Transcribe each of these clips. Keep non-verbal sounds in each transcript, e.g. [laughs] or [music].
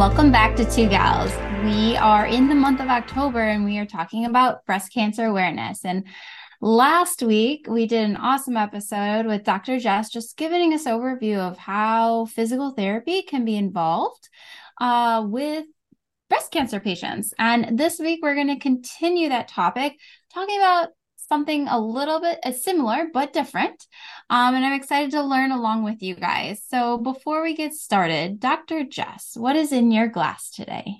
Welcome back to Two Gals. We are in the month of October and we are talking about breast cancer awareness. And last week we did an awesome episode with Dr. Jess, just giving us overview of how physical therapy can be involved uh, with breast cancer patients. And this week we're going to continue that topic, talking about something a little bit uh, similar but different. Um, and I'm excited to learn along with you guys. So before we get started, Dr. Jess, what is in your glass today?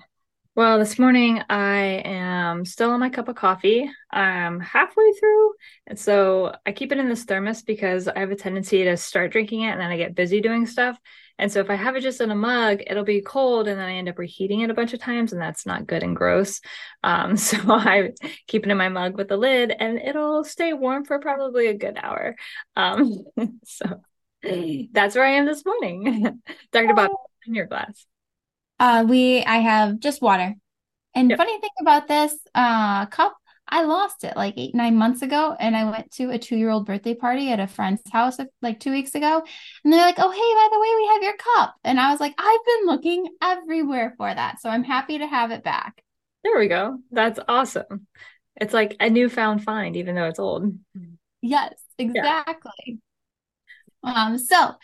Well, this morning I am still on my cup of coffee. I'm halfway through. And so I keep it in this thermos because I have a tendency to start drinking it and then I get busy doing stuff. And so if I have it just in a mug, it'll be cold and then I end up reheating it a bunch of times and that's not good and gross. Um, [laughs] so I keep it in my mug with the lid and it'll stay warm for probably a good hour. Um, [laughs] so that's where I am this morning. [laughs] Dr. Bob, in your glass. Uh, we I have just water. And yep. funny thing about this uh cup, I lost it like eight nine months ago, and I went to a two year old birthday party at a friend's house like two weeks ago, and they're like, "Oh, hey, by the way, we have your cup," and I was like, "I've been looking everywhere for that, so I'm happy to have it back." There we go. That's awesome. It's like a newfound find, even though it's old. Yes, exactly. Yeah. Um, so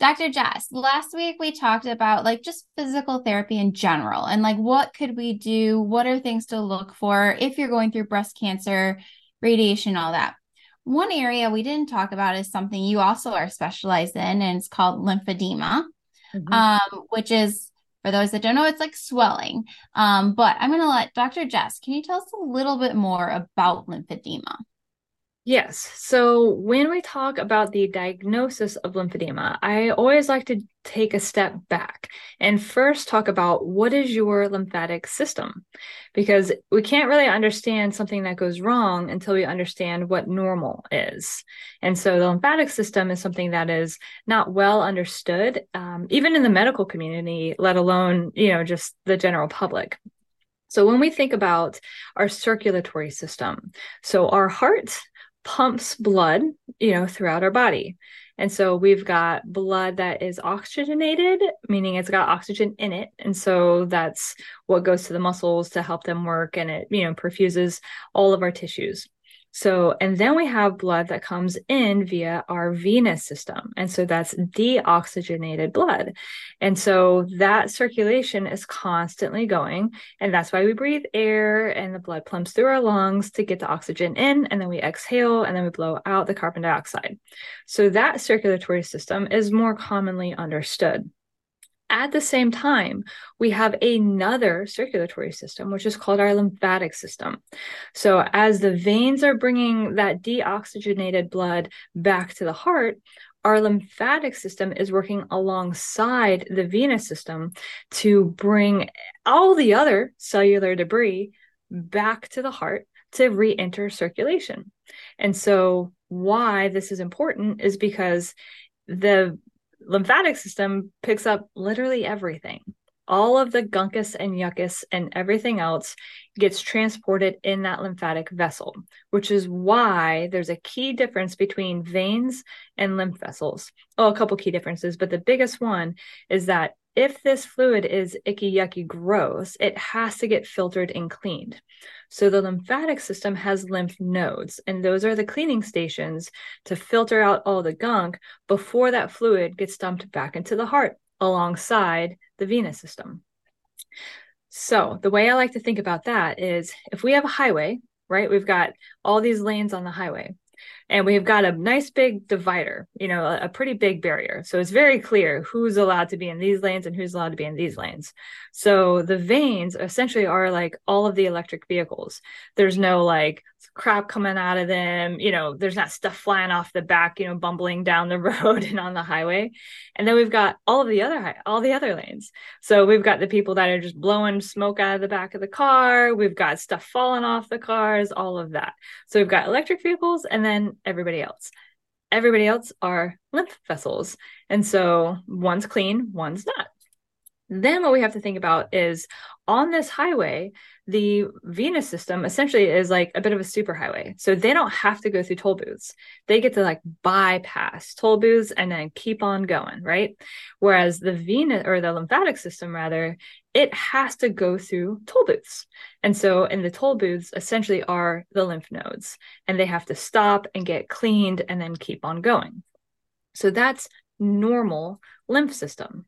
Dr. Jess, last week we talked about like just physical therapy in general and like what could we do? What are things to look for if you're going through breast cancer, radiation, all that. One area we didn't talk about is something you also are specialized in, and it's called lymphedema, mm-hmm. um, which is for those that don't know, it's like swelling. Um, but I'm going to let Dr. Jess, can you tell us a little bit more about lymphedema? Yes. So when we talk about the diagnosis of lymphedema, I always like to take a step back and first talk about what is your lymphatic system? Because we can't really understand something that goes wrong until we understand what normal is. And so the lymphatic system is something that is not well understood, um, even in the medical community, let alone, you know, just the general public. So when we think about our circulatory system, so our heart pumps blood, you know, throughout our body. And so we've got blood that is oxygenated, meaning it's got oxygen in it. And so that's what goes to the muscles to help them work and it, you know, perfuses all of our tissues. So, and then we have blood that comes in via our venous system. And so that's deoxygenated blood. And so that circulation is constantly going. And that's why we breathe air and the blood pumps through our lungs to get the oxygen in. And then we exhale and then we blow out the carbon dioxide. So that circulatory system is more commonly understood. At the same time, we have another circulatory system, which is called our lymphatic system. So, as the veins are bringing that deoxygenated blood back to the heart, our lymphatic system is working alongside the venous system to bring all the other cellular debris back to the heart to re enter circulation. And so, why this is important is because the lymphatic system picks up literally everything. All of the gunkus and yuckus and everything else gets transported in that lymphatic vessel, which is why there's a key difference between veins and lymph vessels. Oh, a couple key differences, but the biggest one is that if this fluid is icky, yucky, gross, it has to get filtered and cleaned. So the lymphatic system has lymph nodes, and those are the cleaning stations to filter out all the gunk before that fluid gets dumped back into the heart alongside the venous system. So the way I like to think about that is if we have a highway, right? We've got all these lanes on the highway and we've got a nice big divider, you know, a, a, pretty big barrier. So it's very clear who's allowed to be in these lanes and who's allowed to be in these lanes. So the veins essentially are like all of the electric vehicles. There's no like crap coming out of them, you know, there's not stuff flying off the back, you know, bumbling down the [laughs] road and on the highway. And then we've got all of the other all the other lanes. So we've got the people that are just blowing smoke out of the back of the car, we've got stuff falling off the cars, all of that. So we've got electric vehicles and then everybody else. Everybody else are lymph vessels. And so one's clean, one's not. Then what we have to think about is on this highway, the venous system essentially is like a bit of a superhighway. So they don't have to go through toll booths. They get to like bypass toll booths and then keep on going, right? Whereas the venous or the lymphatic system, rather, it has to go through toll booths. And so in the toll booths essentially are the lymph nodes and they have to stop and get cleaned and then keep on going. So that's normal lymph system.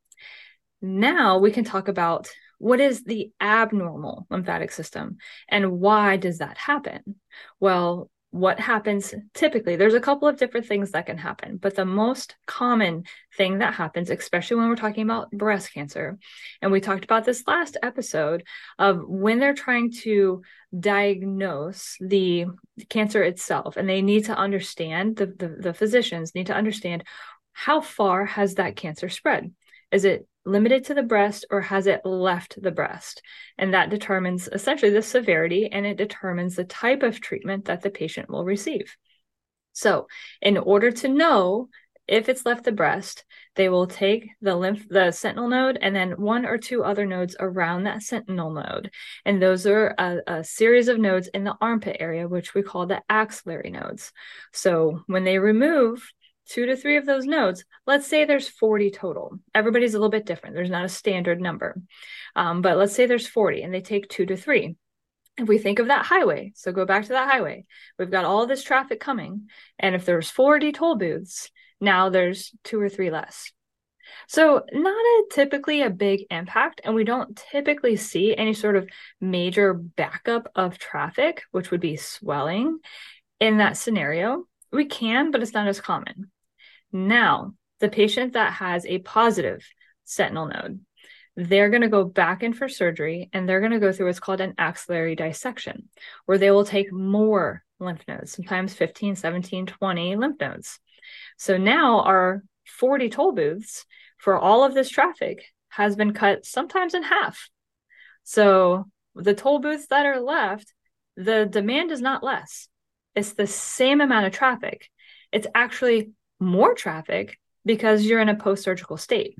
Now we can talk about what is the abnormal lymphatic system and why does that happen? Well, what happens typically, there's a couple of different things that can happen, but the most common thing that happens, especially when we're talking about breast cancer, and we talked about this last episode of when they're trying to diagnose the cancer itself, and they need to understand, the, the, the physicians need to understand how far has that cancer spread? Is it limited to the breast or has it left the breast? And that determines essentially the severity and it determines the type of treatment that the patient will receive. So, in order to know if it's left the breast, they will take the lymph, the sentinel node, and then one or two other nodes around that sentinel node. And those are a, a, series of nodes in the armpit area, which we call the axillary nodes. So when they remove two to three of those nodes, let's say there's 40 total. Everybody's a little bit different. There's not a standard number. Um, but let's say there's 40 and they take two to three. If we think of that highway, so go back to that highway, we've got all this traffic coming. And if there's 40 toll booths, now there's two or three less. So, not a typically a big impact, and we don't typically see any sort of major backup of traffic, which would be swelling in that scenario. We can, but it's not as common. Now, the patient that has a positive sentinel node, they're going to go back in for surgery and they're going to go through what's called an axillary dissection, where they will take more lymph nodes, sometimes 15, 17, 20 lymph nodes. So now our 40 toll booths for all of this traffic has been cut sometimes in half. So the toll booths that are left, the demand is not less it's the same amount of traffic. It's actually more traffic because you're in a post surgical state,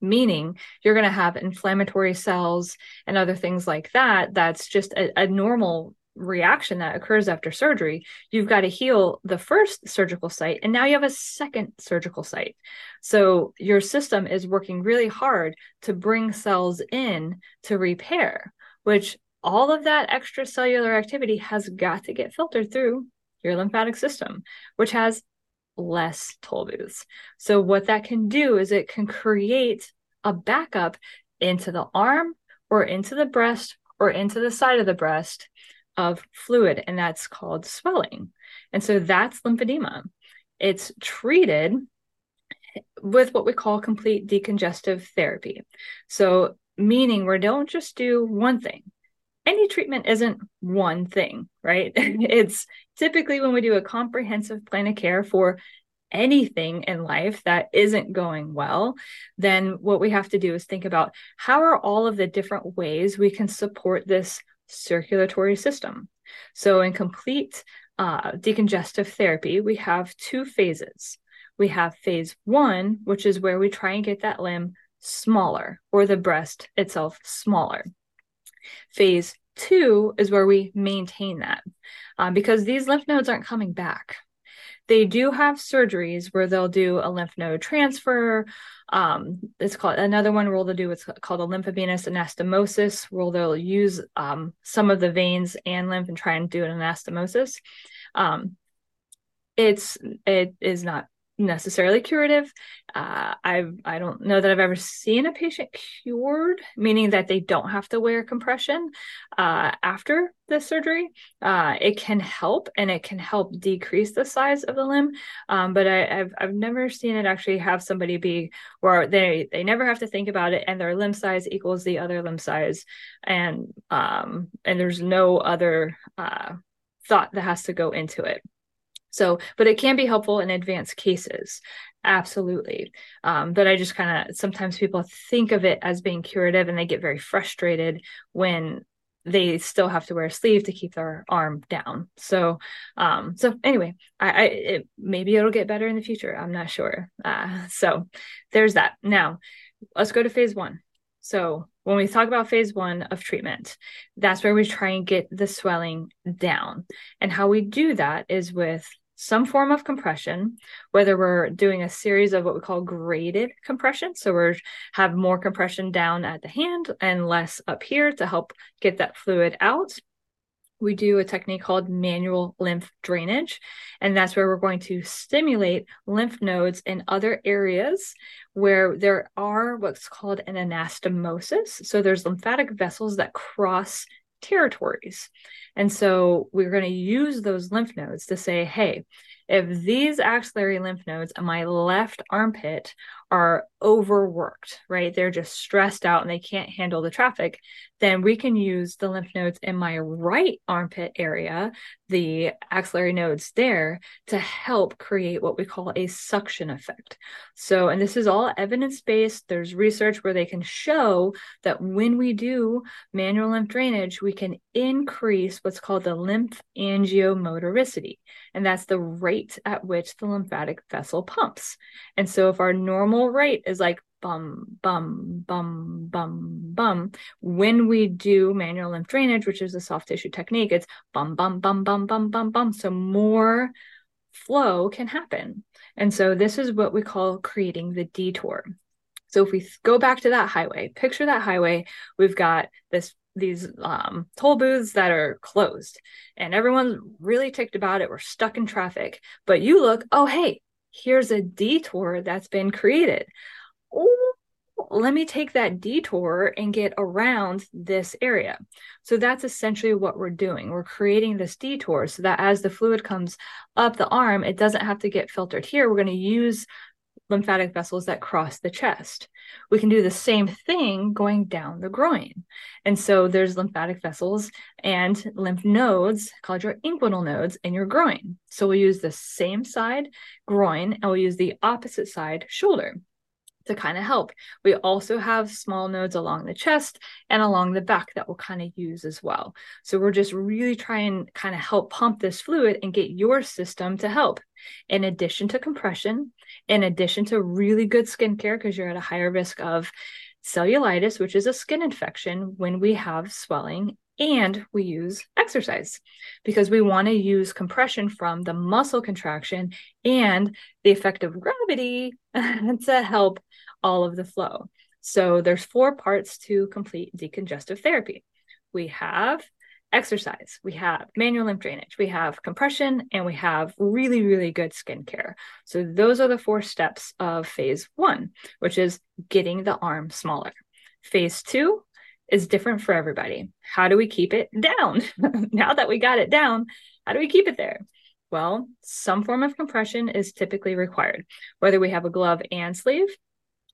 meaning you're going to have inflammatory cells and other things like that. That's just a, a normal reaction that occurs after surgery. You've got to heal the first surgical site, and now you have a second surgical site. So your system is working really hard to bring cells in to repair, which all of that extracellular activity has got to get filtered through your lymphatic system, which has less toll booths. So, what that can do is it can create a backup into the arm or into the breast or into the side of the breast of fluid, and that's called swelling. And so, that's lymphedema. It's treated with what we call complete decongestive therapy. So, meaning we don't just do one thing any treatment isn't one thing, right? [laughs] it's typically when we do a comprehensive plan of care for anything in life that isn't going well, then what we have to do is think about how are all of the different ways we can support this circulatory system. So, in complete uh, decongestive therapy, we have two phases. We have phase one, which is where we try and get that limb smaller or the breast itself smaller. Phase two is where we maintain that uh, because these lymph nodes aren't coming back. They do have surgeries where they'll do a lymph node transfer. Um, it's called another one where they'll do what's called a lymphovenous anastomosis, where they'll use um, some of the veins and lymph and try and do an anastomosis. Um, it's it is not necessarily curative. Uh, I've I don't know that I've ever seen a patient cured, meaning that they don't have to wear compression uh, after the surgery. Uh, it can help, and it can help decrease the size of the limb. Um, but I, have I've never seen it actually have somebody be where they they never have to think about it, and their limb size equals the other limb size, and um, and there's no other uh, thought that has to go into it. So, but it can be helpful in advanced cases. Absolutely. Um, but I just kind of sometimes people think of it as being curative and they get very frustrated when they still have to wear a sleeve to keep their arm down. So, um, so anyway, I, I it, maybe it'll get better in the future. I'm not sure. Uh, so there's that. Now, let's go to phase one. So when we talk about phase one of treatment, that's where we try and get the swelling down. And how we do that is with some form of compression, whether we're doing a series of what we call graded compression. So we have more compression down at the hand and less up here to help get that fluid out we do a technique called manual lymph drainage. And that's where we're going to stimulate lymph nodes in other areas where there are what's called an anastomosis. So there's lymphatic vessels that cross territories. And so we're going to use those lymph nodes to say, hey, if these axillary lymph nodes on my left armpit are overworked, right? They're just stressed out and they can't handle the traffic, then we can use the lymph nodes in my right armpit area, the axillary nodes there, to help create what we call a suction effect. So, and this is all evidence based. There's research where they can show that when we do manual lymph drainage, we can increase what's called the lymph angiomotoricity. And that's the rate at which the lymphatic vessel pumps. And so, if our normal rate is like bum, bum, bum, bum, bum, when we do manual lymph drainage, which is a soft tissue technique, it's bum, bum, bum, bum, bum, bum, bum. So, more flow can happen. And so, this is what we call creating the detour. So, if we go back to that highway, picture that highway, we've got this these um, toll booths that are closed and everyone's really ticked about it. We're stuck in traffic, but you look, oh, hey, here's a detour that's been created. Let me take that detour and get around this area. So that's essentially what we're doing. We're creating this detour so that as the fluid comes up the arm, it doesn't have to get filtered here. We're going to use lymphatic vessels that cross the chest. We can do the same thing going down the groin. And so there's lymphatic vessels and lymph nodes called your inguinal nodes in your groin. So we'll use the same side groin and we'll use the opposite side shoulder to kind of help. We also have small nodes along the chest and along the back that we'll kind of use as well. So we're just really trying kind of help pump this fluid and get your system to help. In addition to compression, in addition to really good skincare, because you're at a higher risk of cellulitis, which is a skin infection when we have swelling and we use exercise because we want to use compression from the muscle contraction and the effect of gravity [laughs] to help all of the flow. So there's four parts to complete decongestive therapy. We have exercise, we have manual lymph drainage, we have compression, and we have really, really good skincare. So those are the four steps of phase one, which is getting the arm smaller. Phase two is different for everybody. How do we keep it down? [laughs] now that we got it down, how do we keep it there? Well, some form of compression is typically required, whether we have a glove and sleeve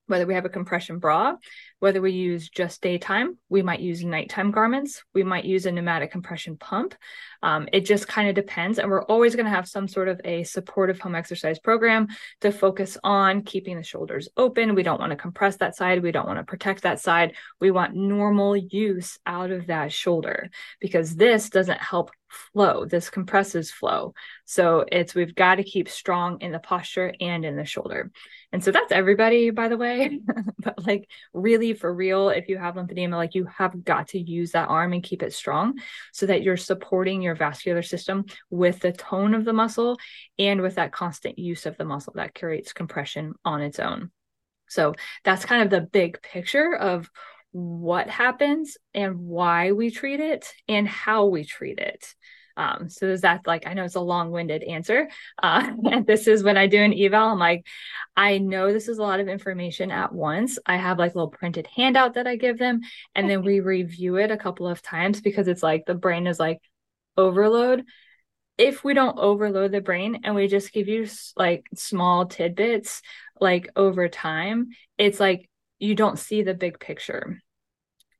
whether we have a compression bra, whether we use just daytime, we might use nighttime garments, we might use a pneumatic compression pump. Um, it just kind of depends. And we're always going to have some sort of a supportive home exercise program to focus on keeping the shoulders open. We don't want to compress that side. We don't want to protect that side. We want normal use out of that shoulder because this doesn't help flow. This compresses flow. So it's we've got to keep strong in the posture and in the shoulder. And so that's everybody, by the way. [laughs] but like really for real, if you have lymphedema, like you have got to use that arm and keep it strong so that you're supporting your vascular system with the tone of the muscle and with that constant use of the muscle that creates compression on its own. So that's kind of the big picture of what happens and why we treat it and how we treat it. Um, so is that like I know it's a long-winded answer. Uh, [laughs] and this is when I do an eval, I'm like, I know this is a lot of information at once. I have like a little printed handout that I give them, and then we review it a couple of times because it's like the brain is like overload. If we don't overload the brain and we just give you like small tidbits, like over time, it's like you don't see the big picture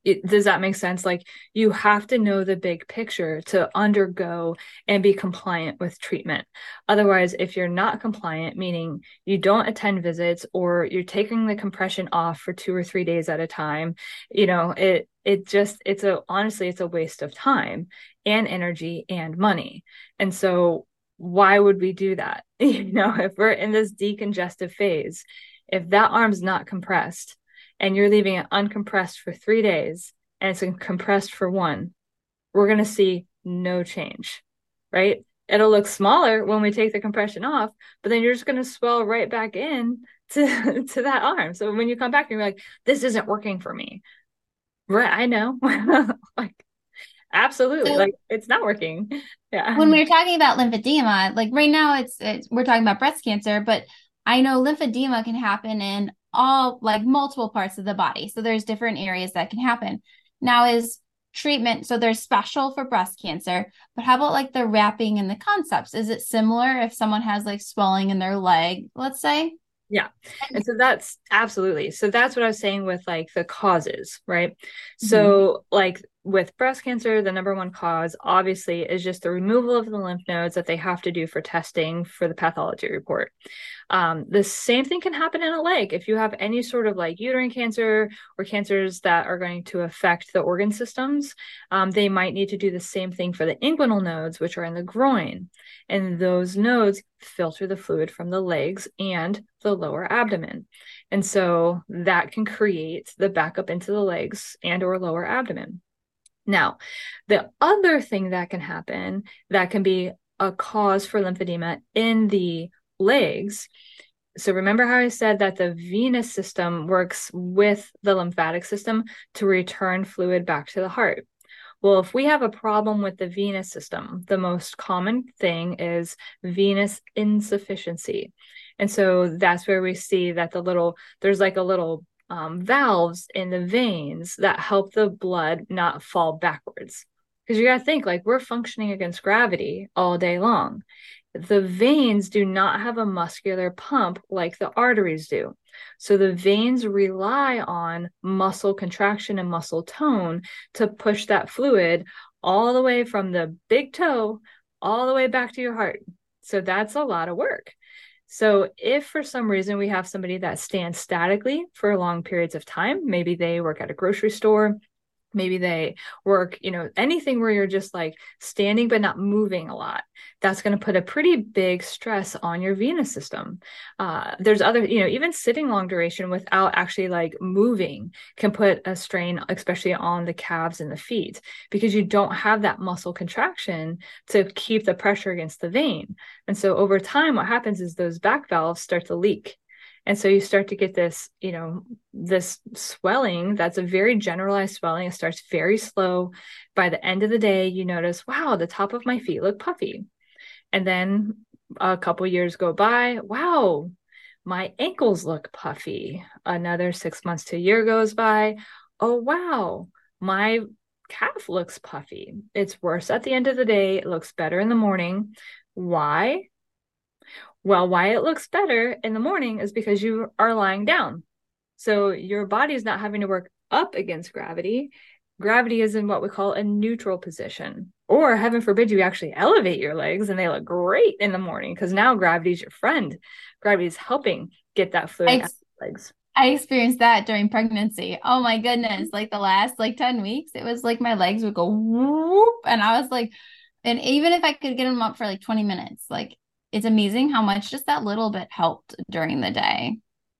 it, does that make sense? Like you have to know the big picture to undergo and be compliant with treatment. Otherwise if you're not compliant meaning you don't attend visits or you're taking the compression off for 2 or 3 days at a time you know it it just it's a honestly it's a waste of time and energy and money. And so why would we do that? [laughs] You know if we're in this decongestive phase if that arm's not compressed and you're leaving it uncompressed for three days and it's compressed for one, we're going to see no change, right? It'll look smaller when we take the compression off, but then you're just going to swell right back in [laughs] to, to that arm. So when you come back, you're like, this isn't working for me. Right. I know. [laughs] like, absolutely. So, like, it's not working. Yeah. When we're talking about lymphedema, like right now, it's, it's we're talking about breast cancer, but I know lymphedema can happen in all like multiple parts of the body. So there's different areas that can happen. Now is treatment so there's special for breast cancer, but how about like the wrapping and the concepts? Is it similar if someone has like swelling in their leg, let's say? Yeah. And so that's absolutely. So that's what I was saying with like the causes, right? Mm-hmm. So like with breast cancer, the number one cause obviously is just the removal of the lymph nodes that they have to do for testing for the pathology report. Um, the same thing can happen in a leg. If you have any sort of like uterine cancer or cancers that are going to affect the organ systems, um, they might need to do the same thing for the inguinal nodes, which are in the groin. And those nodes filter the fluid from the legs and the lower abdomen. And so that can create the backup into the legs and or lower abdomen. Now, the other thing that can happen that can be a cause for lymphedema in the legs. So remember how I said that the venous system works with the lymphatic system to return fluid back to the heart. Well, if we have a problem with the venous system, the most common thing is venous insufficiency. And so that's where we see that the little, there's like a little um, valves in the veins that help the blood not fall backwards. Because you got to think like we're functioning against gravity all day long. The veins do not have a muscular pump like the arteries do. So the veins rely on muscle contraction and muscle tone to push that fluid all the way from the big toe all the way back to your heart. So that's a lot of work. So, if for some reason we have somebody that stands statically for long periods of time, maybe they work at a grocery store, maybe they work you know anything where you're just like standing but not moving a lot. That's going to put a pretty big stress on your venous system. Uh, there's other you know even sitting long duration without actually like moving can put a strain especially on the calves and the feet because you don't have that muscle contraction to keep the pressure against the vein. And so over time what happens is those back valves start to leak and so you start to get this you know this swelling that's a very generalized swelling. It starts very slow. By the end of the day you notice wow the top of my feet look puffy. And then a couple years go by wow my ankles look puffy. Another six months to a year goes by. Oh wow my calf looks puffy. It's worse at the end of the day. It looks better in the morning. Why well, why it looks better in the morning is because you are lying down. So your body is not having to work up against gravity. Gravity is in what we call a neutral position. Or heaven forbid you actually elevate your legs and they look great in the morning because now gravity is your friend. Gravity is helping get that fluid I, out of legs. I experienced that during pregnancy. Oh my goodness. Mm-hmm. Like the last like 10 weeks, it was like my legs would go whoop. And I was like, and even if I could get them up for like 20 minutes, like it's amazing how much just that little bit helped during the day.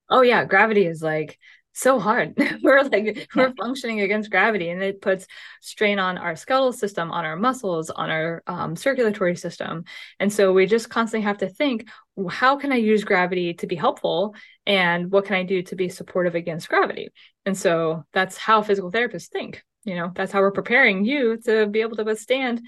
Oh yeah, gravity is like so hard. [laughs] we're like we're functioning against gravity, and it puts strain on our skeletal system, on our muscles, on our um, circulatory system, and so we just constantly have to think: how can I use gravity to be helpful, and what can I do to be supportive against gravity? And so that's how physical therapists think. You know, that's how we're preparing you to be able to withstand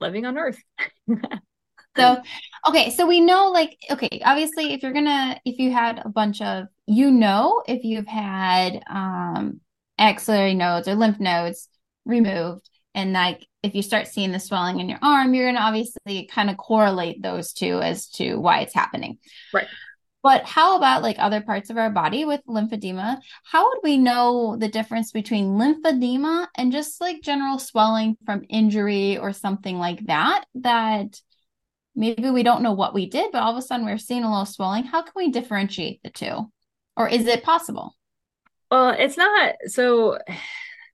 living on Earth. [laughs] So, okay, so we know like okay, obviously if you're going to if you had a bunch of you know if you've had um axillary nodes or lymph nodes removed and like if you start seeing the swelling in your arm, you're going to obviously kind of correlate those two as to why it's happening. Right. But how about like other parts of our body with lymphedema? How would we know the difference between lymphedema and just like general swelling from injury or something like that? That maybe we don't know what we did, but all of a sudden we're seeing a little swelling. How can we differentiate the two? Or is it possible? Well, it's not. So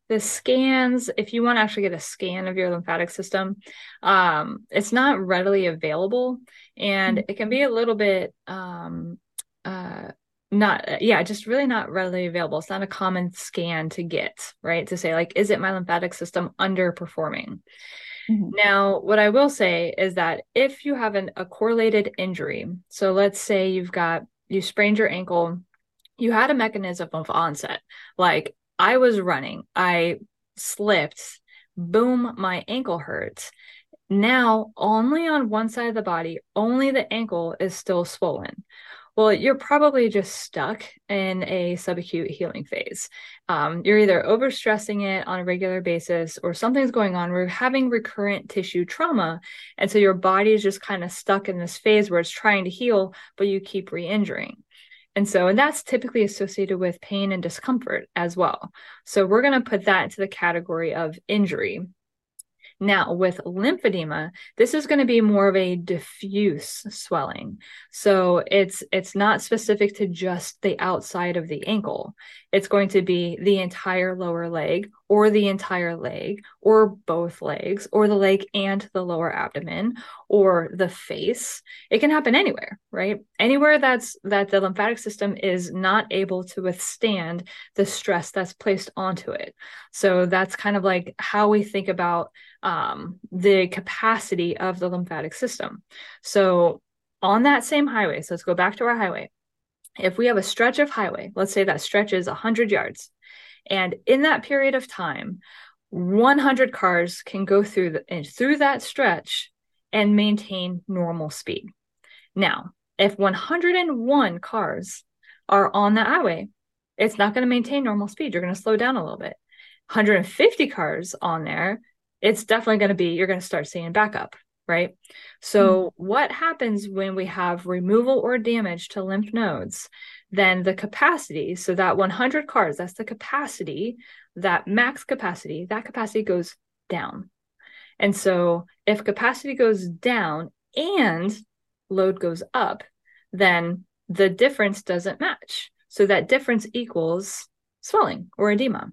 the scans, if you want to actually get a scan of your lymphatic system, um, it's not readily available and mm-hmm. it can be a little bit um, uh, not yeah just really not readily available it's not a common scan to get right to say like is it my lymphatic system underperforming mm-hmm. now what i will say is that if you have an, a correlated injury so let's say you've got you sprained your ankle you had a mechanism of onset. Like i was running i slipped boom my ankle hurts. Now only on one side of the body only the ankle is still swollen well, you're probably just stuck in a subacute healing phase. Um, you're either overstressing it on a regular basis or something's going on. We're having recurrent tissue trauma. And so your body is just kind of stuck in this phase where it's trying to heal, but you keep re injuring. And so, and that's typically associated with pain and discomfort as well. So, we're going to put that into the category of injury. Now, with lymphedema, this is going to be more of a diffuse swelling. So it's it's not specific to just the outside of the ankle. It's going to be the entire lower leg or the entire leg or both legs or the leg and the lower abdomen or the face. It can happen anywhere, right? Anywhere that's that the lymphatic system is not able to withstand the stress that's placed onto it. So that's kind of like how we think about um, the capacity of the lymphatic system. So, on that same highway, so let's go back to our highway. If we have a stretch of highway, let's say that stretch is 100 yards, and in that period of time, 100 cars can go through the, through that stretch and maintain normal speed. Now, if 101 cars are on the highway, it's not going to maintain normal speed. You're going to slow down a little bit. 150 cars on there, it's definitely going to be, you're going to start seeing backup, right? So, mm-hmm. what happens when we have removal or damage to lymph nodes? Then the capacity, so that 100 cars, that's the capacity, that max capacity, that capacity goes down. And so, if capacity goes down and load goes up, then the difference doesn't match. So, that difference equals swelling or edema.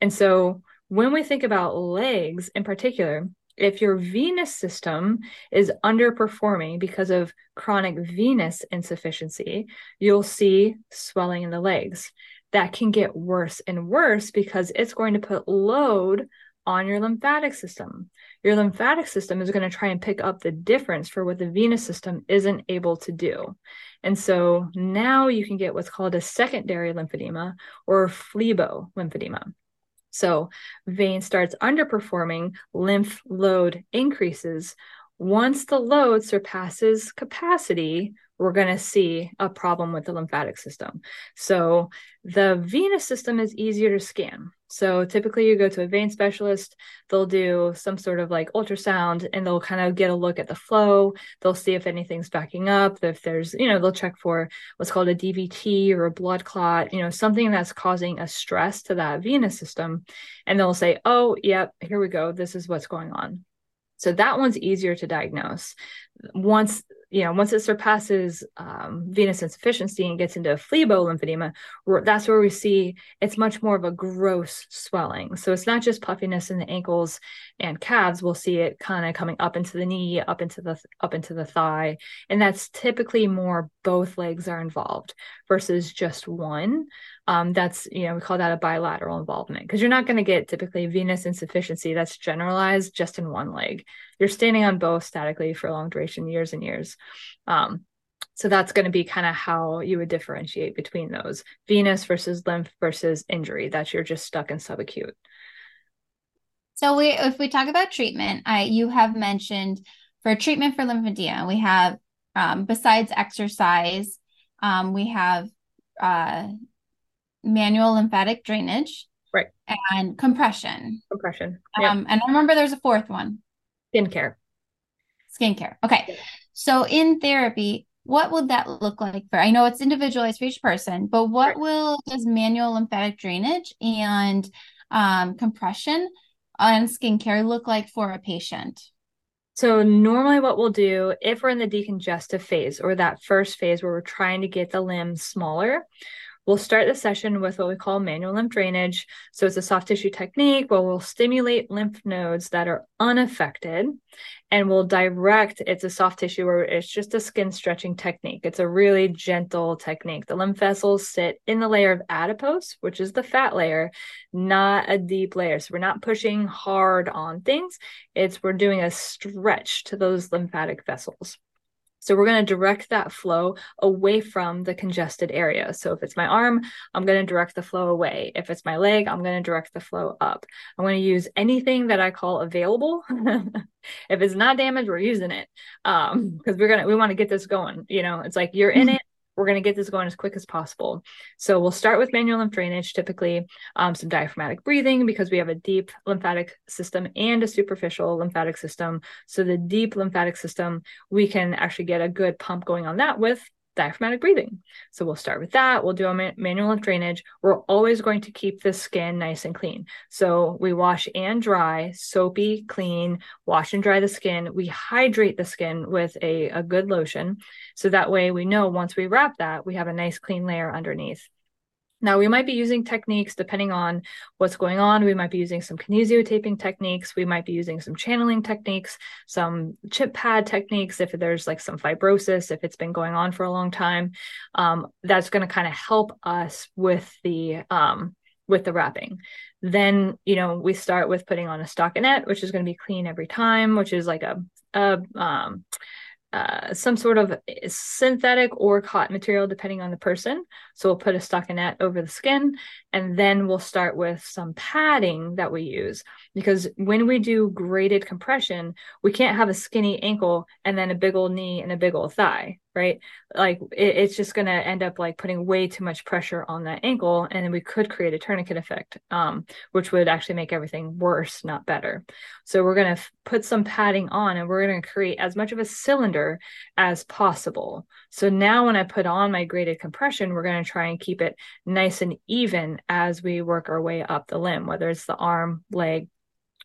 And so, when we think about legs in particular, if your venous system is underperforming because of chronic venous insufficiency, you'll see swelling in the legs. That can get worse and worse because it's going to put load on your lymphatic system. Your lymphatic system is going to try and pick up the difference for what the venous system isn't able to do. And so now you can get what's called a secondary lymphedema or phlebo lymphedema. So vein starts underperforming, lymph load increases. Once the load surpasses capacity, we're going to see a problem with the lymphatic system. So the venous system is easier to scan. So typically you go to a vein specialist, they'll do some sort of like ultrasound and they'll kind of get a look at the flow. They'll see if anything's backing up, if there's, you know, they'll check for what's called a DVT or a blood clot, you know, something that's causing a stress to that venous system. And they'll say, oh, yep, here we go. This is what's going on. So that one's easier to diagnose. Once you know, once it surpasses um, venous insufficiency and gets into phlebo lymphedema, that's where we see it's much more of a gross swelling. So it's not just puffiness in the ankles and calves. We'll see it kind of coming up into the knee, up into the up into the thigh, and that's typically more both legs are involved versus just one um, that's you know we call that a bilateral involvement because you're not going to get typically venous insufficiency that's generalized just in one leg you're standing on both statically for a long duration years and years um, so that's going to be kind of how you would differentiate between those venous versus lymph versus injury that you're just stuck in subacute so we if we talk about treatment i you have mentioned for treatment for lymphedema we have um, besides exercise um, we have uh, manual lymphatic drainage, right, and compression. Compression. Yep. Um, and I remember there's a fourth one. Skincare. Skincare. Okay. So in therapy, what would that look like for? I know it's individualized for each person, but what will does manual lymphatic drainage and um, compression and skincare look like for a patient? So normally what we'll do if we're in the decongestive phase or that first phase where we're trying to get the limbs smaller, we'll start the session with what we call manual lymph drainage. So it's a soft tissue technique where we'll stimulate lymph nodes that are unaffected and we'll direct it's a soft tissue where it's just a skin stretching technique. It's a really gentle technique. The lymph vessels sit in the layer of adipose, which is the fat layer, not a deep layer. So we're not pushing hard on things. It's we're doing a stretch to those lymphatic vessels. So we're going to direct that flow away from the congested area. So if it's my arm, I'm going to direct the flow away. If it's my leg, I'm going to direct the flow up. I'm going to use anything that I call available. [laughs] if it's not damaged, we're using it. Um, because we're going to, we want to get this going. You know, it's like you're in it, we're going to get this going as quick as possible. So we'll start with manual lymph drainage, typically um, some diaphragmatic breathing because we have a deep lymphatic system and a superficial lymphatic system. So the deep lymphatic system, we can actually get a good pump going on that with diaphragmatic breathing. So we'll start with that. We'll do a manual lymph drainage. We're always going to keep the skin nice and clean. So we wash and dry, soapy, clean, wash and dry the skin. We hydrate the skin with a, a good lotion. So that way we know once we wrap that, we have a nice clean layer underneath. Now, we might be using techniques depending on what's going on. We might be using some kinesiotaping techniques. We might be using some channeling techniques, some chip pad techniques if there's like some fibrosis, if it's been going on for a long time. Um, that's going to kind of help us with the um, with the wrapping. Then, you know, we start with putting on a stockinette, which is going to be clean every time, which is like a, a um, uh, some sort of synthetic or cotton material, depending on the person. So we'll put a stockinette over the skin, and then we'll start with some padding that we use. Because when we do graded compression, we can't have a skinny ankle and then a big old knee and a big old thigh right? Like it, it's just going to end up like putting way too much pressure on that ankle, and then we could create a tourniquet effect, um, which would actually make everything worse, not better. So we're going to f- put some padding on, and we're going to create as much of a cylinder as possible. So now when I put on my graded compression, we're going to try and keep it nice and even as we work our way up the limb, whether it's the arm, leg,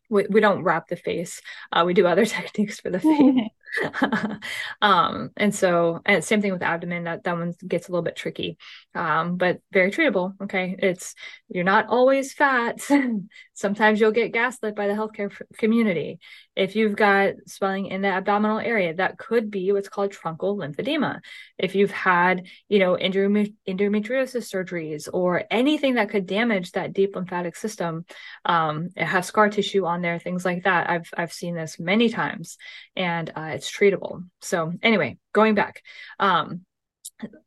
we, we don't wrap the face. Uh, we do other [laughs] techniques for the face. [laughs] [laughs] um, and so, and same thing with abdomen. That that one gets a little bit tricky, um, but very treatable. Okay, it's you're not always fat. [laughs] Sometimes you'll get gaslit by the healthcare community. If you've got swelling in the abdominal area, that could be what's called truncal lymphedema. If you've had, you know, endometri- endometriosis surgeries or anything that could damage that deep lymphatic system, um, have scar tissue on there, things like that. I've I've seen this many times, and uh, it's treatable. So anyway, going back. Um,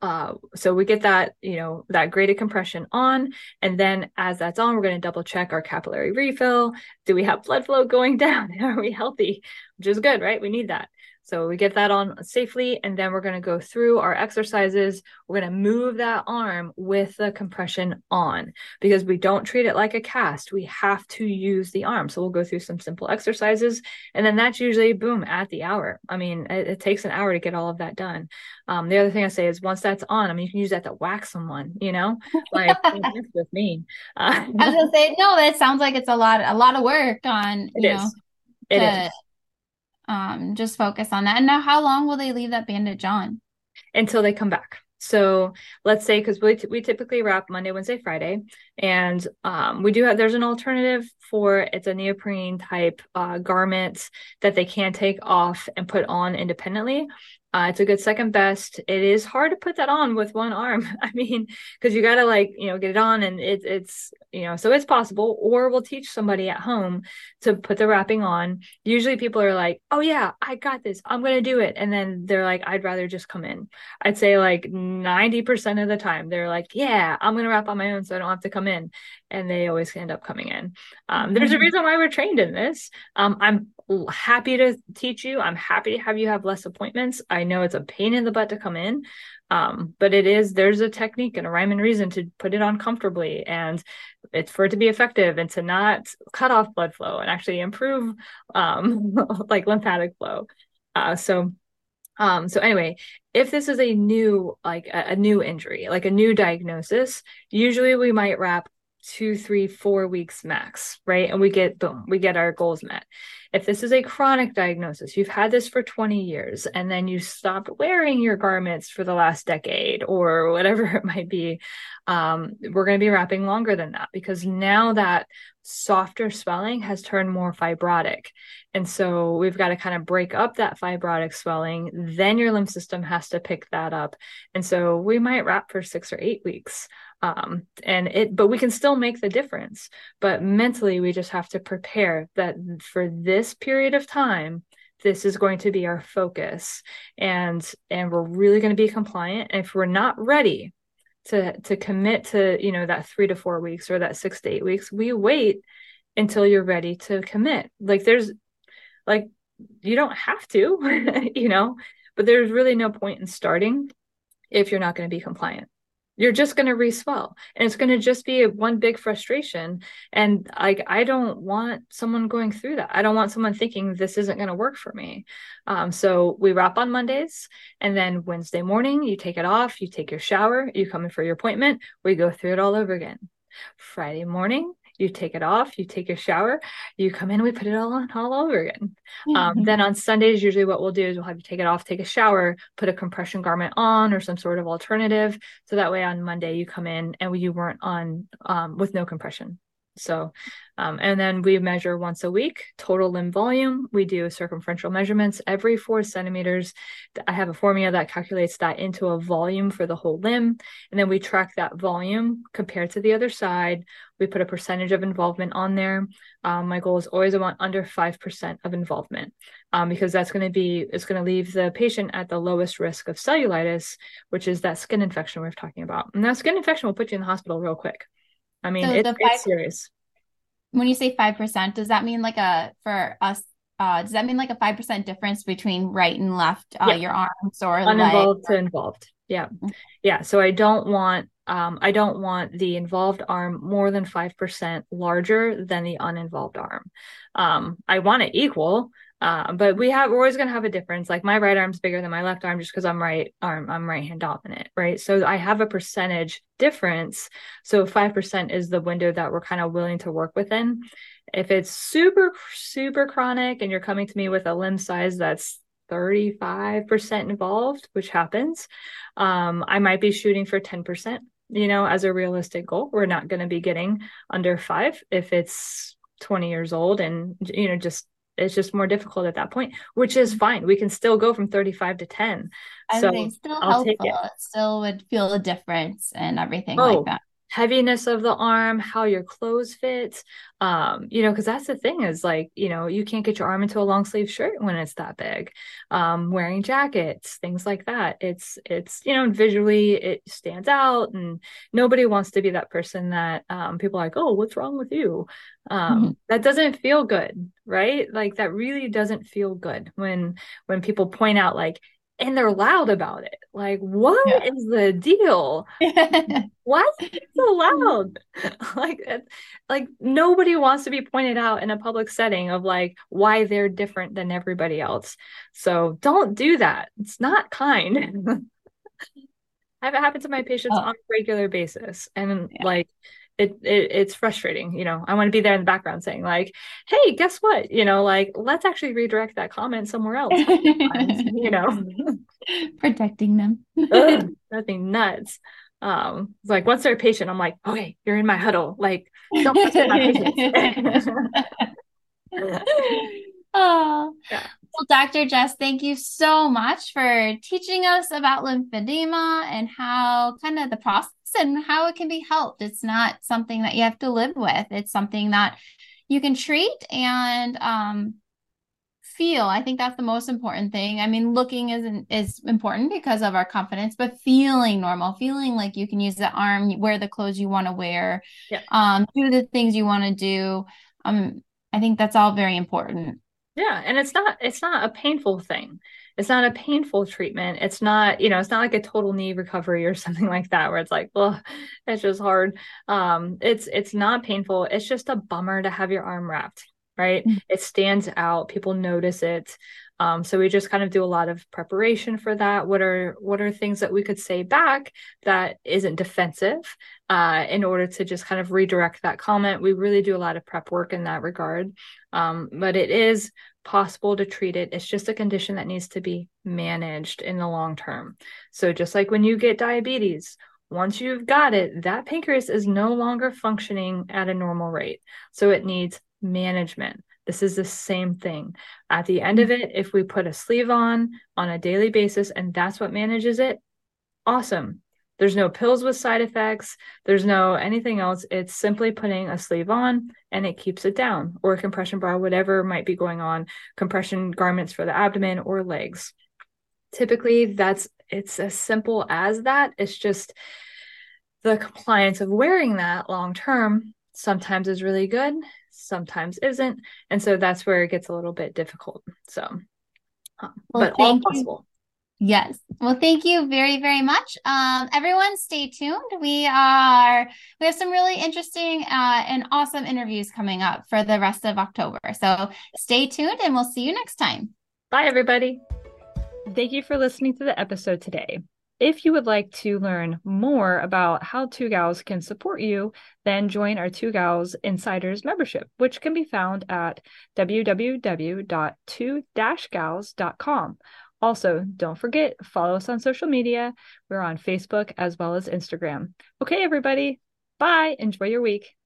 uh, so we get that, you know, that graded compression on, and then as that's on, we're going to double check our capillary refill. Do we have blood flow going [laughs] down? Are we healthy? Which is good, right? We need that. So we get that on safely, and then we're going to go through our exercises. We're going to move that arm with the compression on because we don't treat it like a cast. We have to use the arm. So we'll go through some simple exercises, and then that's usually boom at the hour. I mean, it, it takes an hour to get all of that done. Um, the other thing I say is once that's on, I mean, you can use that to whack someone, you know, like [laughs] with me. Uh, [laughs] I was gonna say no. That sounds like it's a lot, a lot of work on you it know. It to, is um just focus on that. And now how long will they leave that bandage on? Until they come back. So let's say because we, t- we typically wrap monday wednesday friday. And um, we do have there's an alternative for it's a neoprene type uh, garment that they can take off and put on independently uh, it's a good second best. It is hard to put that on with one arm. [laughs] I mean, because you got to like you know get it on, and it, it's you know so it's possible. Or we'll teach somebody at home to put the wrapping on. Usually people are like, "Oh yeah, I got this. I'm gonna do it," and then they're like, "I'd rather just come in." I'd say like ninety percent of the time they're like, "Yeah, I'm gonna wrap on my own, so I don't have to come in," and they always end up coming in. Um, mm-hmm. There's a reason why we're trained in this. Um, I'm happy to teach you. I'm happy to have you have less appointments. I know it's a pain in the butt to come in, um, but it is, there's a technique and a rhyme and reason to put it on comfortably and it's for it to be effective and to not cut off blood flow and actually improve um, [laughs] like lymphatic flow. Uh, so um, so anyway, if this is a new, like a, a, new injury, like a new diagnosis, usually we might wrap two, three, four weeks max, right? And we get boom, we get our goals met. if this is a chronic diagnosis, you've had this for 20 years and then you stopped wearing your garments for the last decade or whatever [laughs] it might be, um, we're going to be wrapping longer than that because now that softer swelling has turned more fibrotic. And so we've got to kind of break up that fibrotic swelling. Then your lymph system has to pick that up. And so we might wrap for six or eight weeks. Um, and it, but we can still make the difference. But mentally, we just have to prepare that for this period of time, this is going to be our focus and and we're really going to be compliant and if we're not ready to to commit to you know that three to four weeks or that six to eight weeks we wait until you're ready to commit. Like there's like you don't have to [laughs] you know but there's really no point in starting if you're not going to be compliant you're just going to reswell and it's going to just be one big frustration and like i don't want someone going through that. I don't want someone thinking this isn't going to work for me. Um, so we wrap on mondays and then wednesday morning you take it off you take your shower you come in for your appointment we go through it all over again. Friday morning you take it off, you take a shower, you come in, we put it all on all over again. Mm-hmm. Um, then on Sundays, usually what we'll do is we'll have you take it off, take a shower, put a compression garment on or some sort of alternative. So that way on Monday you come in and you weren't on um, with no compression. So, um, and then we measure once a week total limb volume. We do circumferential measurements every four centimeters. I have a formula that calculates that into a volume for the whole limb. And then we track that volume compared to the other side. We put a percentage of involvement on there. Um, my goal is always I want under 5% of involvement um, because that's going to be, it's going to leave the patient at the lowest risk of cellulitis, which is that skin infection we are talking about. And that skin infection will put you in the hospital real quick. I mean, so it's, five, it's serious. When you say 5%, does that mean like a, for us, uh, does that mean like a 5% difference between right and left, uh, yeah. your arms or uninvolved to involved? Yeah. Mm-hmm. Yeah. So I don't want, um, I don't want the involved arm more than 5% larger than the uninvolved arm. Um, I want it equal, uh, but we have we're always going to have a difference. Like my right arm's bigger than my left arm just because I'm right arm, I'm right hand dominant, right? So I have a percentage difference. So five percent is the window that we're kind of willing to work within. If it's super super chronic and you're coming to me with a limb size that's 35% involved, which happens, um, I might be shooting for 10%. You know, as a realistic goal, we're not going to be getting under five if it's 20 years old and you know just it's just more difficult at that point, which is fine. We can still go from 35 to 10. I so think still I'll helpful. It. still would feel a difference and everything oh, like that heaviness of the arm, how your clothes fit. Um, you know, because that's the thing is like, you know, you can't get your arm into a long sleeve shirt when it's that big. Um, wearing jackets, things like that. It's it's you know, visually it stands out, and nobody wants to be that person that um, people are like, oh, what's wrong with you? Um, mm-hmm. That doesn't feel good, right? Like that really doesn't feel good when when people point out like and they're loud about it. Like, what yeah. is the deal? [laughs] what so loud? [laughs] like, uh, like nobody wants to be pointed out in a public setting of like why they're different than everybody else. So don't do that. It's not kind. [laughs] I have it happen to my patients oh. on a regular basis, and yeah. like it, it it's frustrating you know? I want to be there in the background saying like hey guess what? You know like let's actually redirect that comment somewhere else. [laughs] You know? [laughs] Protecting them. Ugh, [laughs] nothing nuts. Um it's like once they're patient i'm like okay you're in my huddle. Like don't my patients oh yeah. Well, Dr. Jess, thank you so much for teaching us about lymphedema and how kind of the process and how it can be helped. It's not something that you have to live with. It's something that you can treat and um, feel. I think that's the most important thing. I mean, looking is is important because of our confidence, but feeling normal, feeling like you can use the arm, wear the clothes you want to wear, yeah. um, do the things you want to do. Um, I think that's all very important. Yeah, and it's not it's not a painful thing it's not a painful treatment. It's not, you know, it's not like a total knee recovery or [laughs] something like that where it's like, well, it's just hard. Um, it's it's not painful. It's just a bummer to have your arm wrapped, right? Mm-hmm. It stands out. People notice it. Um, so we just kind of do a lot of preparation for that. What are what are things that we could say back that isn't defensive uh, in order to just kind of redirect that comment? We really do a lot of prep work in that regard. Um, but it is possible to treat it. It's just a condition that needs to be managed in the long term. So just like when you get diabetes once you've got it, that pancreas is no longer functioning at a normal rate. So it needs management. This is the same thing. At the end of it, if we put a sleeve on on a daily basis and that's what manages it, awesome. There's no pills with side effects. There's no anything else. It's simply putting a sleeve on and it keeps it down, or a compression bra, whatever might be going on, compression garments for the abdomen or legs. Typically, that's it's as simple as that. It's just the compliance of wearing that long term sometimes is really good, sometimes isn't. And so that's where it gets a little bit difficult. So, um, well, but all possible. You. Yes. Well, thank you very, very much. Um, everyone stay tuned. We are, we have some really interesting uh, and awesome interviews coming up for the rest of October. So stay tuned and we'll see you next time. Bye, everybody. Thank you for listening to the episode today. If you would like to learn more about how Two Gals can support you, then join our Two Gals Insiders membership, which can be found at www.2-gals.com. Also, don't forget, follow us on social media. We're on Facebook as well as Instagram. Okay, everybody. Bye. Enjoy your week.